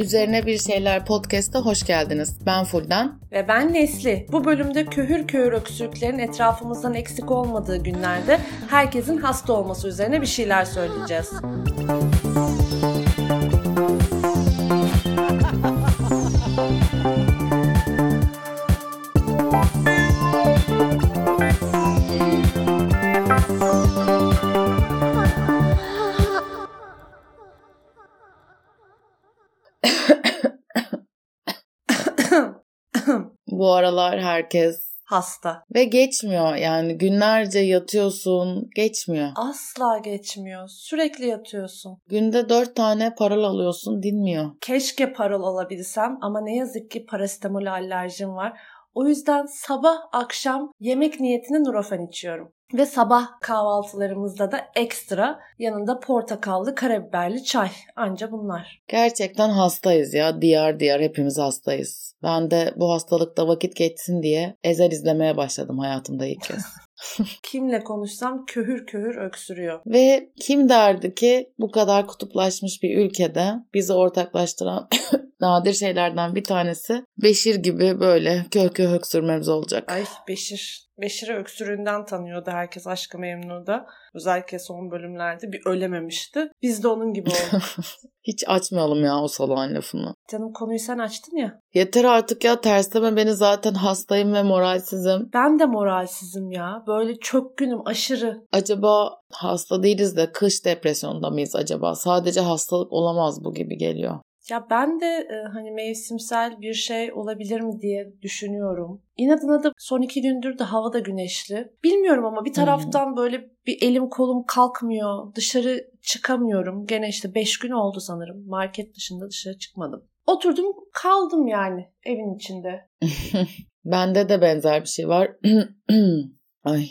Üzerine Bir Şeyler Podcast'a hoş geldiniz. Ben Fulden. Ve ben Nesli. Bu bölümde köhür köhür öksürüklerin etrafımızdan eksik olmadığı günlerde herkesin hasta olması üzerine bir şeyler söyleyeceğiz. Bu aralar herkes Hasta. ve geçmiyor yani günlerce yatıyorsun geçmiyor. Asla geçmiyor. Sürekli yatıyorsun. Günde dört tane paral alıyorsun dinmiyor. Keşke parol olabilsem ama ne yazık ki parasetamol alerjim var. O yüzden sabah akşam yemek niyetine Nurofen içiyorum. Ve sabah kahvaltılarımızda da ekstra yanında portakallı karabiberli çay. Anca bunlar. Gerçekten hastayız ya diyar diyar hepimiz hastayız. Ben de bu hastalıkta vakit geçsin diye Ezel izlemeye başladım hayatımda ilk kez. Kimle konuşsam köhür köhür öksürüyor. Ve kim derdi ki bu kadar kutuplaşmış bir ülkede bizi ortaklaştıran nadir şeylerden bir tanesi Beşir gibi böyle köh öksürmemiz olacak. Ay Beşir. Beşir'i öksürüğünden tanıyordu herkes Aşkı Memnu'da. Özellikle son bölümlerde bir ölememişti. Biz de onun gibi olduk. Hiç açmayalım ya o salağın lafını. Canım konuyu sen açtın ya. Yeter artık ya tersleme beni zaten hastayım ve moralsizim. Ben de moralsizim ya. Böyle çökkünüm aşırı. Acaba hasta değiliz de kış depresyonda mıyız acaba? Sadece hastalık olamaz bu gibi geliyor. Ya ben de e, hani mevsimsel bir şey olabilir mi diye düşünüyorum. İnadına da son iki gündür de hava da güneşli. Bilmiyorum ama bir taraftan böyle bir elim kolum kalkmıyor. Dışarı çıkamıyorum. Gene işte beş gün oldu sanırım. Market dışında dışarı çıkmadım. Oturdum kaldım yani evin içinde. Bende de benzer bir şey var. Ay.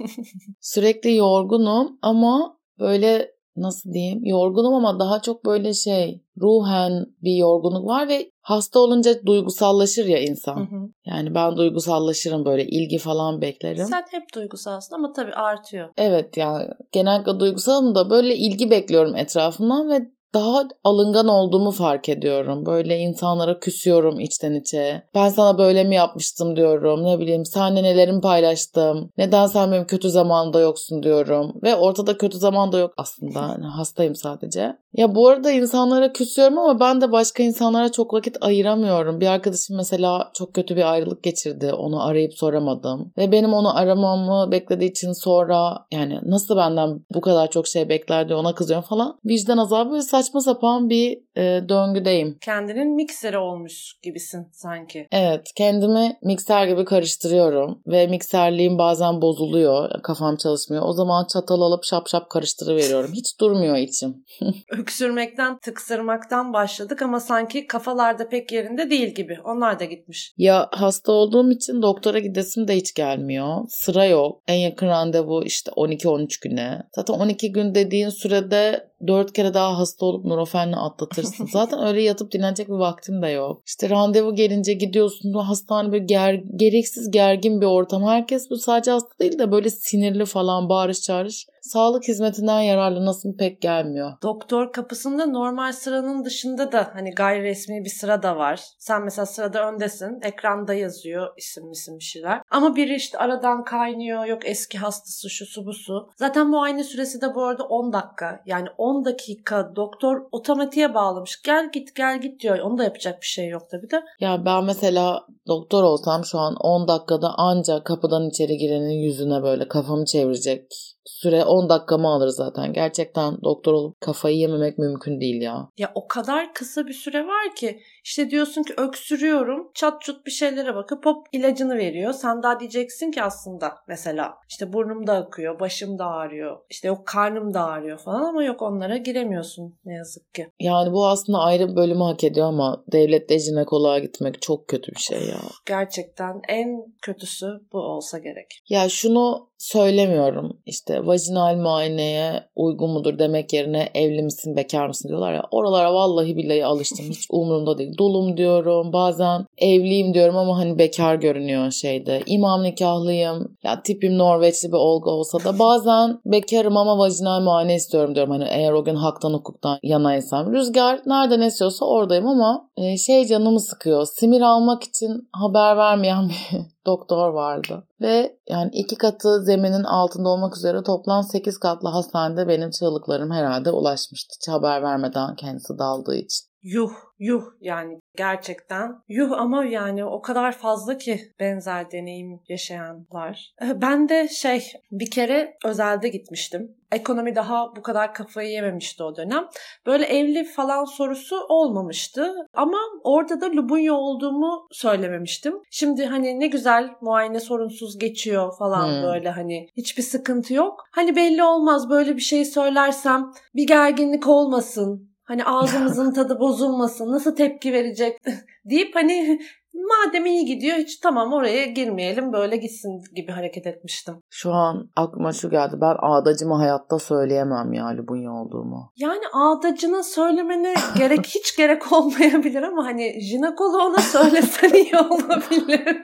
Sürekli yorgunum ama böyle nasıl diyeyim yorgunum ama daha çok böyle şey ruhen bir yorgunluk var ve hasta olunca duygusallaşır ya insan. Hı hı. Yani ben duygusallaşırım böyle ilgi falan beklerim. Sen hep duygusalsın ama tabii artıyor. Evet ya genellikle duygusalım da böyle ilgi bekliyorum etrafımdan ve daha alıngan olduğumu fark ediyorum. Böyle insanlara küsüyorum içten içe. Ben sana böyle mi yapmıştım diyorum. Ne bileyim senle nelerimi paylaştım. Neden sen benim kötü zamanda yoksun diyorum. Ve ortada kötü zamanda yok aslında. Yani hastayım sadece. Ya bu arada insanlara küsüyorum ama ben de başka insanlara çok vakit ayıramıyorum. Bir arkadaşım mesela çok kötü bir ayrılık geçirdi. Onu arayıp soramadım. Ve benim onu aramamı beklediği için sonra yani nasıl benden bu kadar çok şey bekler diye ona kızıyorum falan. Vicdan azabı ve saçma sapan bir e, döngüdeyim. Kendinin mikseri olmuş gibisin sanki. Evet kendimi mikser gibi karıştırıyorum ve mikserliğim bazen bozuluyor kafam çalışmıyor. O zaman çatal alıp şap şap karıştırıveriyorum. Hiç durmuyor içim. Öksürmekten, tıksırmaktan başladık ama sanki kafalarda pek yerinde değil gibi. Onlar da gitmiş. Ya hasta olduğum için doktora gidesim de hiç gelmiyor. Sıra yok. En yakın randevu işte 12-13 güne. Zaten 12 gün dediğin sürede 4 kere daha hasta olup Nurofen'le atlatırsın. Zaten öyle yatıp dinlenecek bir vaktim de yok. İşte randevu gelince gidiyorsun hastane böyle ger gereksiz gergin bir ortam. Herkes bu sadece hasta değil de böyle sinirli falan bağırış çağırış. Sağlık hizmetinden yararlanasım pek gelmiyor. Doktor kapısında normal sıranın dışında da hani gayri resmi bir sıra da var. Sen mesela sırada öndesin. Ekranda yazıyor isim isim bir şeyler. Ama biri işte aradan kaynıyor. Yok eski hastası şu su bu su. Zaten muayene süresi de bu arada 10 dakika. Yani 10 dakika doktor otomatiğe bağlamış. Gel git gel git diyor. Onu da yapacak bir şey yok tabii de. Ya ben mesela doktor olsam şu an 10 dakikada ancak kapıdan içeri girenin yüzüne böyle kafamı çevirecek süre 10 dakikamı alır zaten. Gerçekten doktor olup kafayı yememek mümkün değil ya. Ya o kadar kısa bir süre var ki işte diyorsun ki öksürüyorum çat çut bir şeylere bakıp hop ilacını veriyor. Sen daha diyeceksin ki aslında mesela işte burnum da akıyor, başım da ağrıyor, işte yok karnım da ağrıyor falan ama yok onlara giremiyorsun ne yazık ki. Yani bu aslında ayrı bir bölümü hak ediyor ama devlette jinekoloğa gitmek çok kötü bir şey ya. Gerçekten en kötüsü bu olsa gerek. Ya şunu söylemiyorum. İşte vajinal muayeneye uygun mudur demek yerine evli misin bekar mısın diyorlar ya. Oralara vallahi billahi alıştım. Hiç umurumda değil. Dolum diyorum. Bazen evliyim diyorum ama hani bekar görünüyor şeyde. İmam nikahlıyım. Ya tipim Norveçli bir olgu olsa da bazen bekarım ama vajinal muayene istiyorum diyorum. Hani eğer o gün haktan hukuktan yanaysam. Rüzgar nereden esiyorsa oradayım ama e, şey canımı sıkıyor. Simir almak için haber vermeyen bir doktor vardı. Ve yani iki katı zeminin altında olmak üzere toplam 8 katlı hastanede benim çığlıklarım herhalde ulaşmıştı. Hiç haber vermeden kendisi daldığı için. Yuh yuh yani gerçekten yuh ama yani o kadar fazla ki benzer deneyim yaşayanlar. Ee, ben de şey bir kere özelde gitmiştim. Ekonomi daha bu kadar kafayı yememişti o dönem. Böyle evli falan sorusu olmamıştı. Ama orada da Lubunya olduğumu söylememiştim. Şimdi hani ne güzel muayene sorunsuz geçiyor falan hmm. böyle hani hiçbir sıkıntı yok. Hani belli olmaz böyle bir şey söylersem bir gerginlik olmasın Hani ağzımızın tadı bozulmasın, nasıl tepki verecek deyip hani madem iyi gidiyor hiç tamam oraya girmeyelim böyle gitsin gibi hareket etmiştim. Şu an aklıma şu geldi ben ağdacımı hayatta söyleyemem ya Lubunya olduğumu. Yani ağdacına söylemene gerek hiç gerek olmayabilir ama hani jinekoloğuna söylesen iyi olabilir.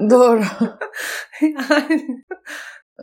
Doğru. yani.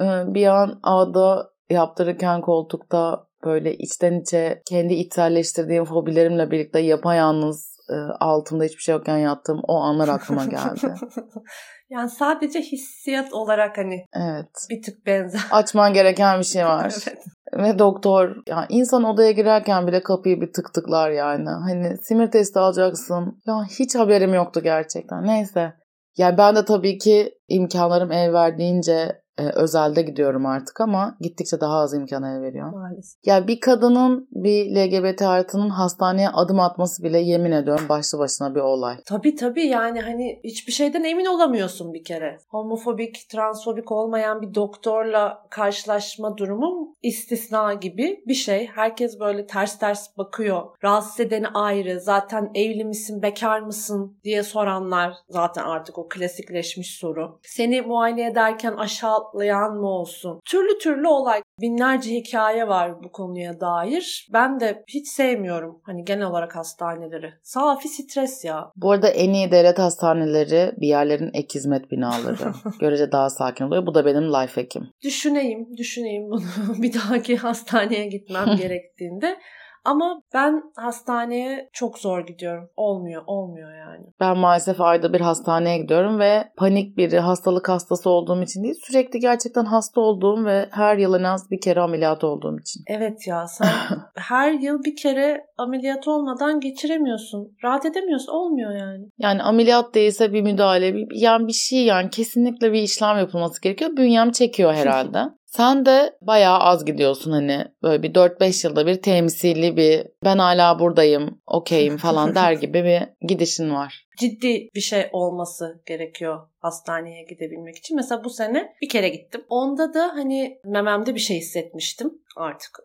Ee, bir an ağda yaptırırken koltukta böyle içten içe kendi içselleştirdiğim fobilerimle birlikte yapayalnız e, altımda hiçbir şey yokken yattığım o anlar aklıma geldi. yani sadece hissiyat olarak hani evet. bir tık benzer. Açman gereken bir şey var. evet. Ve doktor yani insan odaya girerken bile kapıyı bir tık tıklar yani. Hani simir testi alacaksın. Ya hiç haberim yoktu gerçekten. Neyse. Yani ben de tabii ki imkanlarım el verdiğince e, özelde gidiyorum artık ama gittikçe daha az imkan el veriyor. Maalesef. Ya bir kadının bir LGBT artının hastaneye adım atması bile yemin ediyorum başlı başına bir olay. Tabii tabii yani hani hiçbir şeyden emin olamıyorsun bir kere. Homofobik, transfobik olmayan bir doktorla karşılaşma durumum istisna gibi bir şey. Herkes böyle ters ters bakıyor. Rahatsız edeni ayrı. Zaten evli misin, bekar mısın diye soranlar zaten artık o klasikleşmiş soru. Seni muayene ederken aşağı patlayan mı olsun? Türlü türlü olay. Binlerce hikaye var bu konuya dair. Ben de hiç sevmiyorum hani genel olarak hastaneleri. Safi stres ya. Bu arada en iyi devlet hastaneleri bir yerlerin ek hizmet binaları. Görece daha sakin oluyor. Bu da benim life hackim. Düşüneyim, düşüneyim bunu bir dahaki hastaneye gitmem gerektiğinde. Ama ben hastaneye çok zor gidiyorum. Olmuyor, olmuyor yani. Ben maalesef ayda bir hastaneye gidiyorum ve panik biri, hastalık hastası olduğum için değil, sürekli gerçekten hasta olduğum ve her yıl en az bir kere ameliyat olduğum için. Evet ya sen her yıl bir kere ameliyat olmadan geçiremiyorsun. Rahat edemiyorsun. Olmuyor yani. Yani ameliyat değilse bir müdahale, bir, yani bir şey yani kesinlikle bir işlem yapılması gerekiyor. Bünyem çekiyor herhalde. Sen de bayağı az gidiyorsun hani böyle bir 4-5 yılda bir temsili bir ben hala buradayım, okeyim falan der gibi bir gidişin var. Ciddi bir şey olması gerekiyor hastaneye gidebilmek için. Mesela bu sene bir kere gittim. Onda da hani mememde bir şey hissetmiştim artık.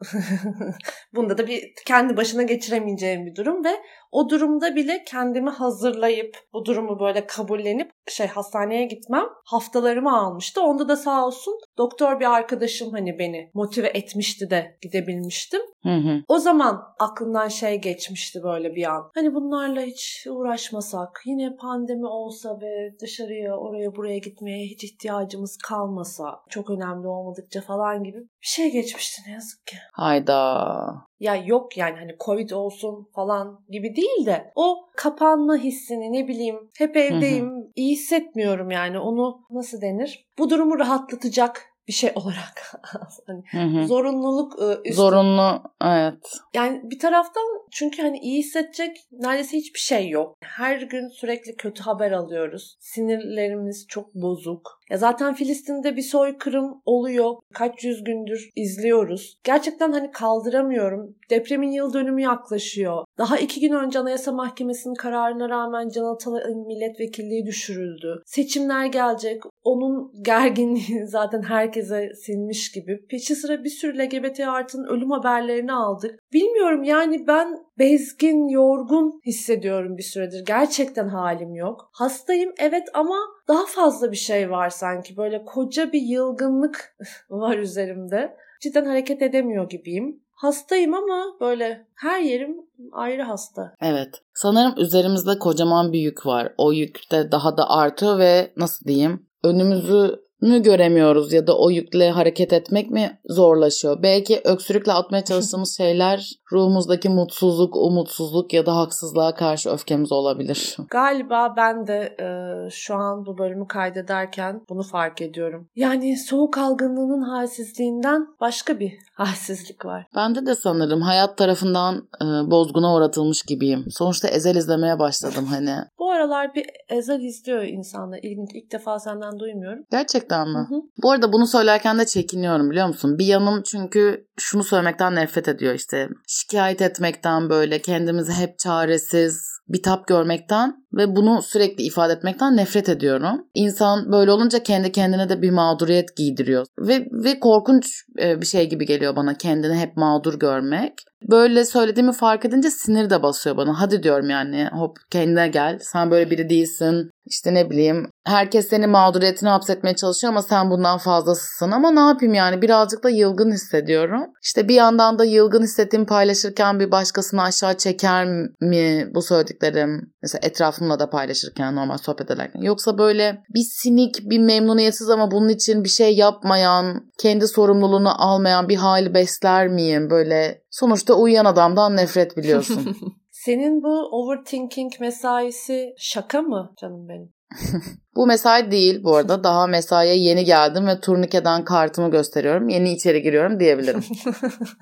Bunda da bir kendi başına geçiremeyeceğim bir durum ve o durumda bile kendimi hazırlayıp bu durumu böyle kabullenip şey hastaneye gitmem haftalarımı almıştı. Onda da sağ olsun doktor bir arkadaşım hani beni motive etmişti de gidebilmiştim. Hı hı. O zaman aklımdan şey geçmişti böyle bir an. Hani bunlarla hiç uğraşmasak, yine pandemi olsa ve dışarıya oraya buraya gitmeye hiç ihtiyacımız kalmasa, çok önemli olmadıkça falan gibi bir şey geçmişti ne yazık ki. Hayda. Ya yok yani hani Covid olsun falan gibi değil de o kapanma hissini ne bileyim hep evdeyim iyi hissetmiyorum yani onu nasıl denir? Bu durumu rahatlatacak bir şey olarak hani hı hı. zorunluluk e, üstü. zorunlu evet yani bir taraftan çünkü hani iyi hissedecek neredeyse hiçbir şey yok her gün sürekli kötü haber alıyoruz sinirlerimiz çok bozuk ya zaten Filistin'de bir soykırım oluyor. Kaç yüz gündür izliyoruz. Gerçekten hani kaldıramıyorum. Depremin yıl dönümü yaklaşıyor. Daha iki gün önce Anayasa Mahkemesi'nin kararına rağmen Can Atalay'ın milletvekilliği düşürüldü. Seçimler gelecek. Onun gerginliği zaten herkes herkese sinmiş gibi. Peşi sıra bir sürü LGBT artının ölüm haberlerini aldık. Bilmiyorum yani ben bezgin, yorgun hissediyorum bir süredir. Gerçekten halim yok. Hastayım evet ama daha fazla bir şey var sanki. Böyle koca bir yılgınlık var üzerimde. Cidden hareket edemiyor gibiyim. Hastayım ama böyle her yerim ayrı hasta. Evet. Sanırım üzerimizde kocaman bir yük var. O yük de daha da artıyor ve nasıl diyeyim? Önümüzü mü göremiyoruz ya da o yükle hareket etmek mi zorlaşıyor? Belki öksürükle atmaya çalıştığımız şeyler ruhumuzdaki mutsuzluk, umutsuzluk ya da haksızlığa karşı öfkemiz olabilir. Galiba ben de e, şu an bu bölümü kaydederken bunu fark ediyorum. Yani soğuk algınlığının halsizliğinden başka bir halsizlik var. Bende de sanırım hayat tarafından e, bozguna uğratılmış gibiyim. Sonuçta Ezel izlemeye başladım hani. Aralar bir Ezel izliyor insanlar. İlginç. İlk defa senden duymuyorum. Gerçekten mi? Hı hı. Bu arada bunu söylerken de çekiniyorum biliyor musun? Bir yanım çünkü şunu söylemekten nefret ediyor işte. Şikayet etmekten böyle kendimizi hep çaresiz, bitap görmekten ve bunu sürekli ifade etmekten nefret ediyorum. İnsan böyle olunca kendi kendine de bir mağduriyet giydiriyor. Ve ve korkunç e, bir şey gibi geliyor bana kendini hep mağdur görmek. Böyle söylediğimi fark edince sinir de basıyor bana. Hadi diyorum yani hop kendine gel. Sen böyle biri değilsin. İşte ne bileyim herkes seni mağduriyetine hapsetmeye çalışıyor ama sen bundan fazlasısın. Ama ne yapayım yani birazcık da yılgın hissediyorum. İşte bir yandan da yılgın hissettiğimi paylaşırken bir başkasını aşağı çeker mi bu söylediklerim? Mesela etrafımla da paylaşırken normal sohbet ederken. Yoksa böyle bir sinik, bir memnuniyetsiz ama bunun için bir şey yapmayan, kendi sorumluluğunu almayan bir hali besler miyim? Böyle sonuçta uyuyan adamdan nefret biliyorsun. Senin bu overthinking mesaisi şaka mı canım benim? bu mesai değil bu arada. Daha mesaiye yeni geldim ve turnikeden kartımı gösteriyorum. Yeni içeri giriyorum diyebilirim.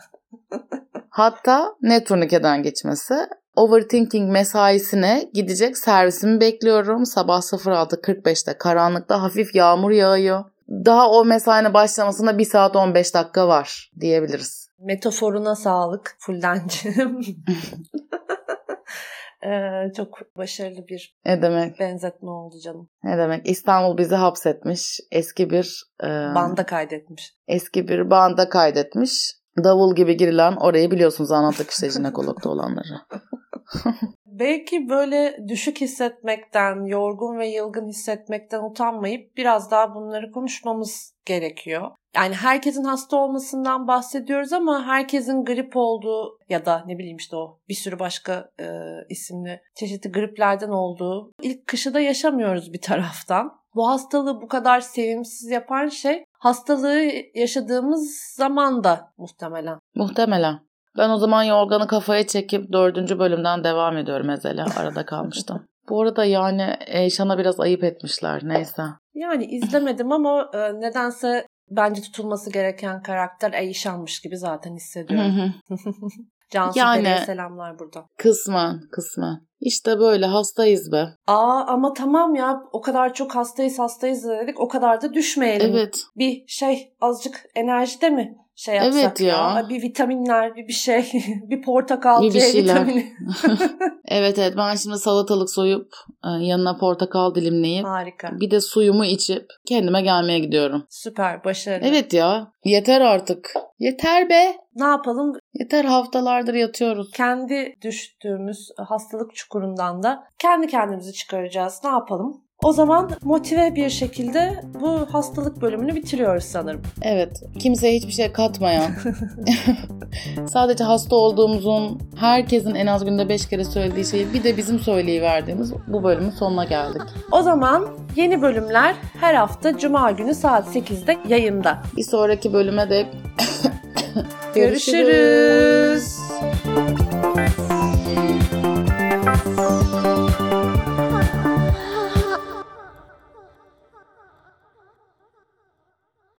Hatta ne turnikeden geçmesi? Overthinking mesaisine gidecek servisimi bekliyorum. Sabah 06.45'te karanlıkta hafif yağmur yağıyor. Daha o mesaine başlamasına 1 saat 15 dakika var diyebiliriz. Metaforuna sağlık Fuldencim. Ee, çok başarılı bir ne demek? benzetme oldu canım. Ne demek? İstanbul bizi hapsetmiş. Eski bir... E, banda kaydetmiş. Eski bir banda kaydetmiş. Davul gibi girilen orayı biliyorsunuz anlattık işte jinekologda olanları. Belki böyle düşük hissetmekten, yorgun ve yılgın hissetmekten utanmayıp biraz daha bunları konuşmamız gerekiyor. Yani herkesin hasta olmasından bahsediyoruz ama herkesin grip olduğu ya da ne bileyim işte o bir sürü başka e, isimli çeşitli griplerden olduğu ilk kışı da yaşamıyoruz bir taraftan. Bu hastalığı bu kadar sevimsiz yapan şey hastalığı yaşadığımız zaman da muhtemelen. Muhtemelen. Ben o zaman yorganı kafaya çekip dördüncü bölümden devam ediyorum Ezel'e. Arada kalmıştım. Bu arada yani Eyşan'a biraz ayıp etmişler. Neyse. Yani izlemedim ama e, nedense bence tutulması gereken karakter Eyşan'mış gibi zaten hissediyorum. Cansu yani, selamlar burada. Kısmen, kısmen. İşte böyle hastayız be. Aa ama tamam ya o kadar çok hastayız hastayız dedik o kadar da düşmeyelim. Evet. Bir şey azıcık enerji de mi şey yapsak evet ya. ya. Bir vitaminler, bir bir şey, bir portakal, bir, bir C vitamini. evet evet ben şimdi salatalık soyup e, yanına portakal dilimleyip Harika. bir de suyumu içip kendime gelmeye gidiyorum. Süper, başarılı. Evet ya. Yeter artık. Yeter be. Ne yapalım? Yeter haftalardır yatıyoruz. Kendi düştüğümüz hastalık çukurundan da kendi kendimizi çıkaracağız. Ne yapalım? O zaman motive bir şekilde bu hastalık bölümünü bitiriyoruz sanırım. Evet. Kimseye hiçbir şey katmayan. sadece hasta olduğumuzun herkesin en az günde 5 kere söylediği şeyi bir de bizim söyleyiverdiğimiz bu bölümün sonuna geldik. O zaman yeni bölümler her hafta cuma günü saat 8'de yayında. Bir sonraki bölüme de görüşürüz. görüşürüz.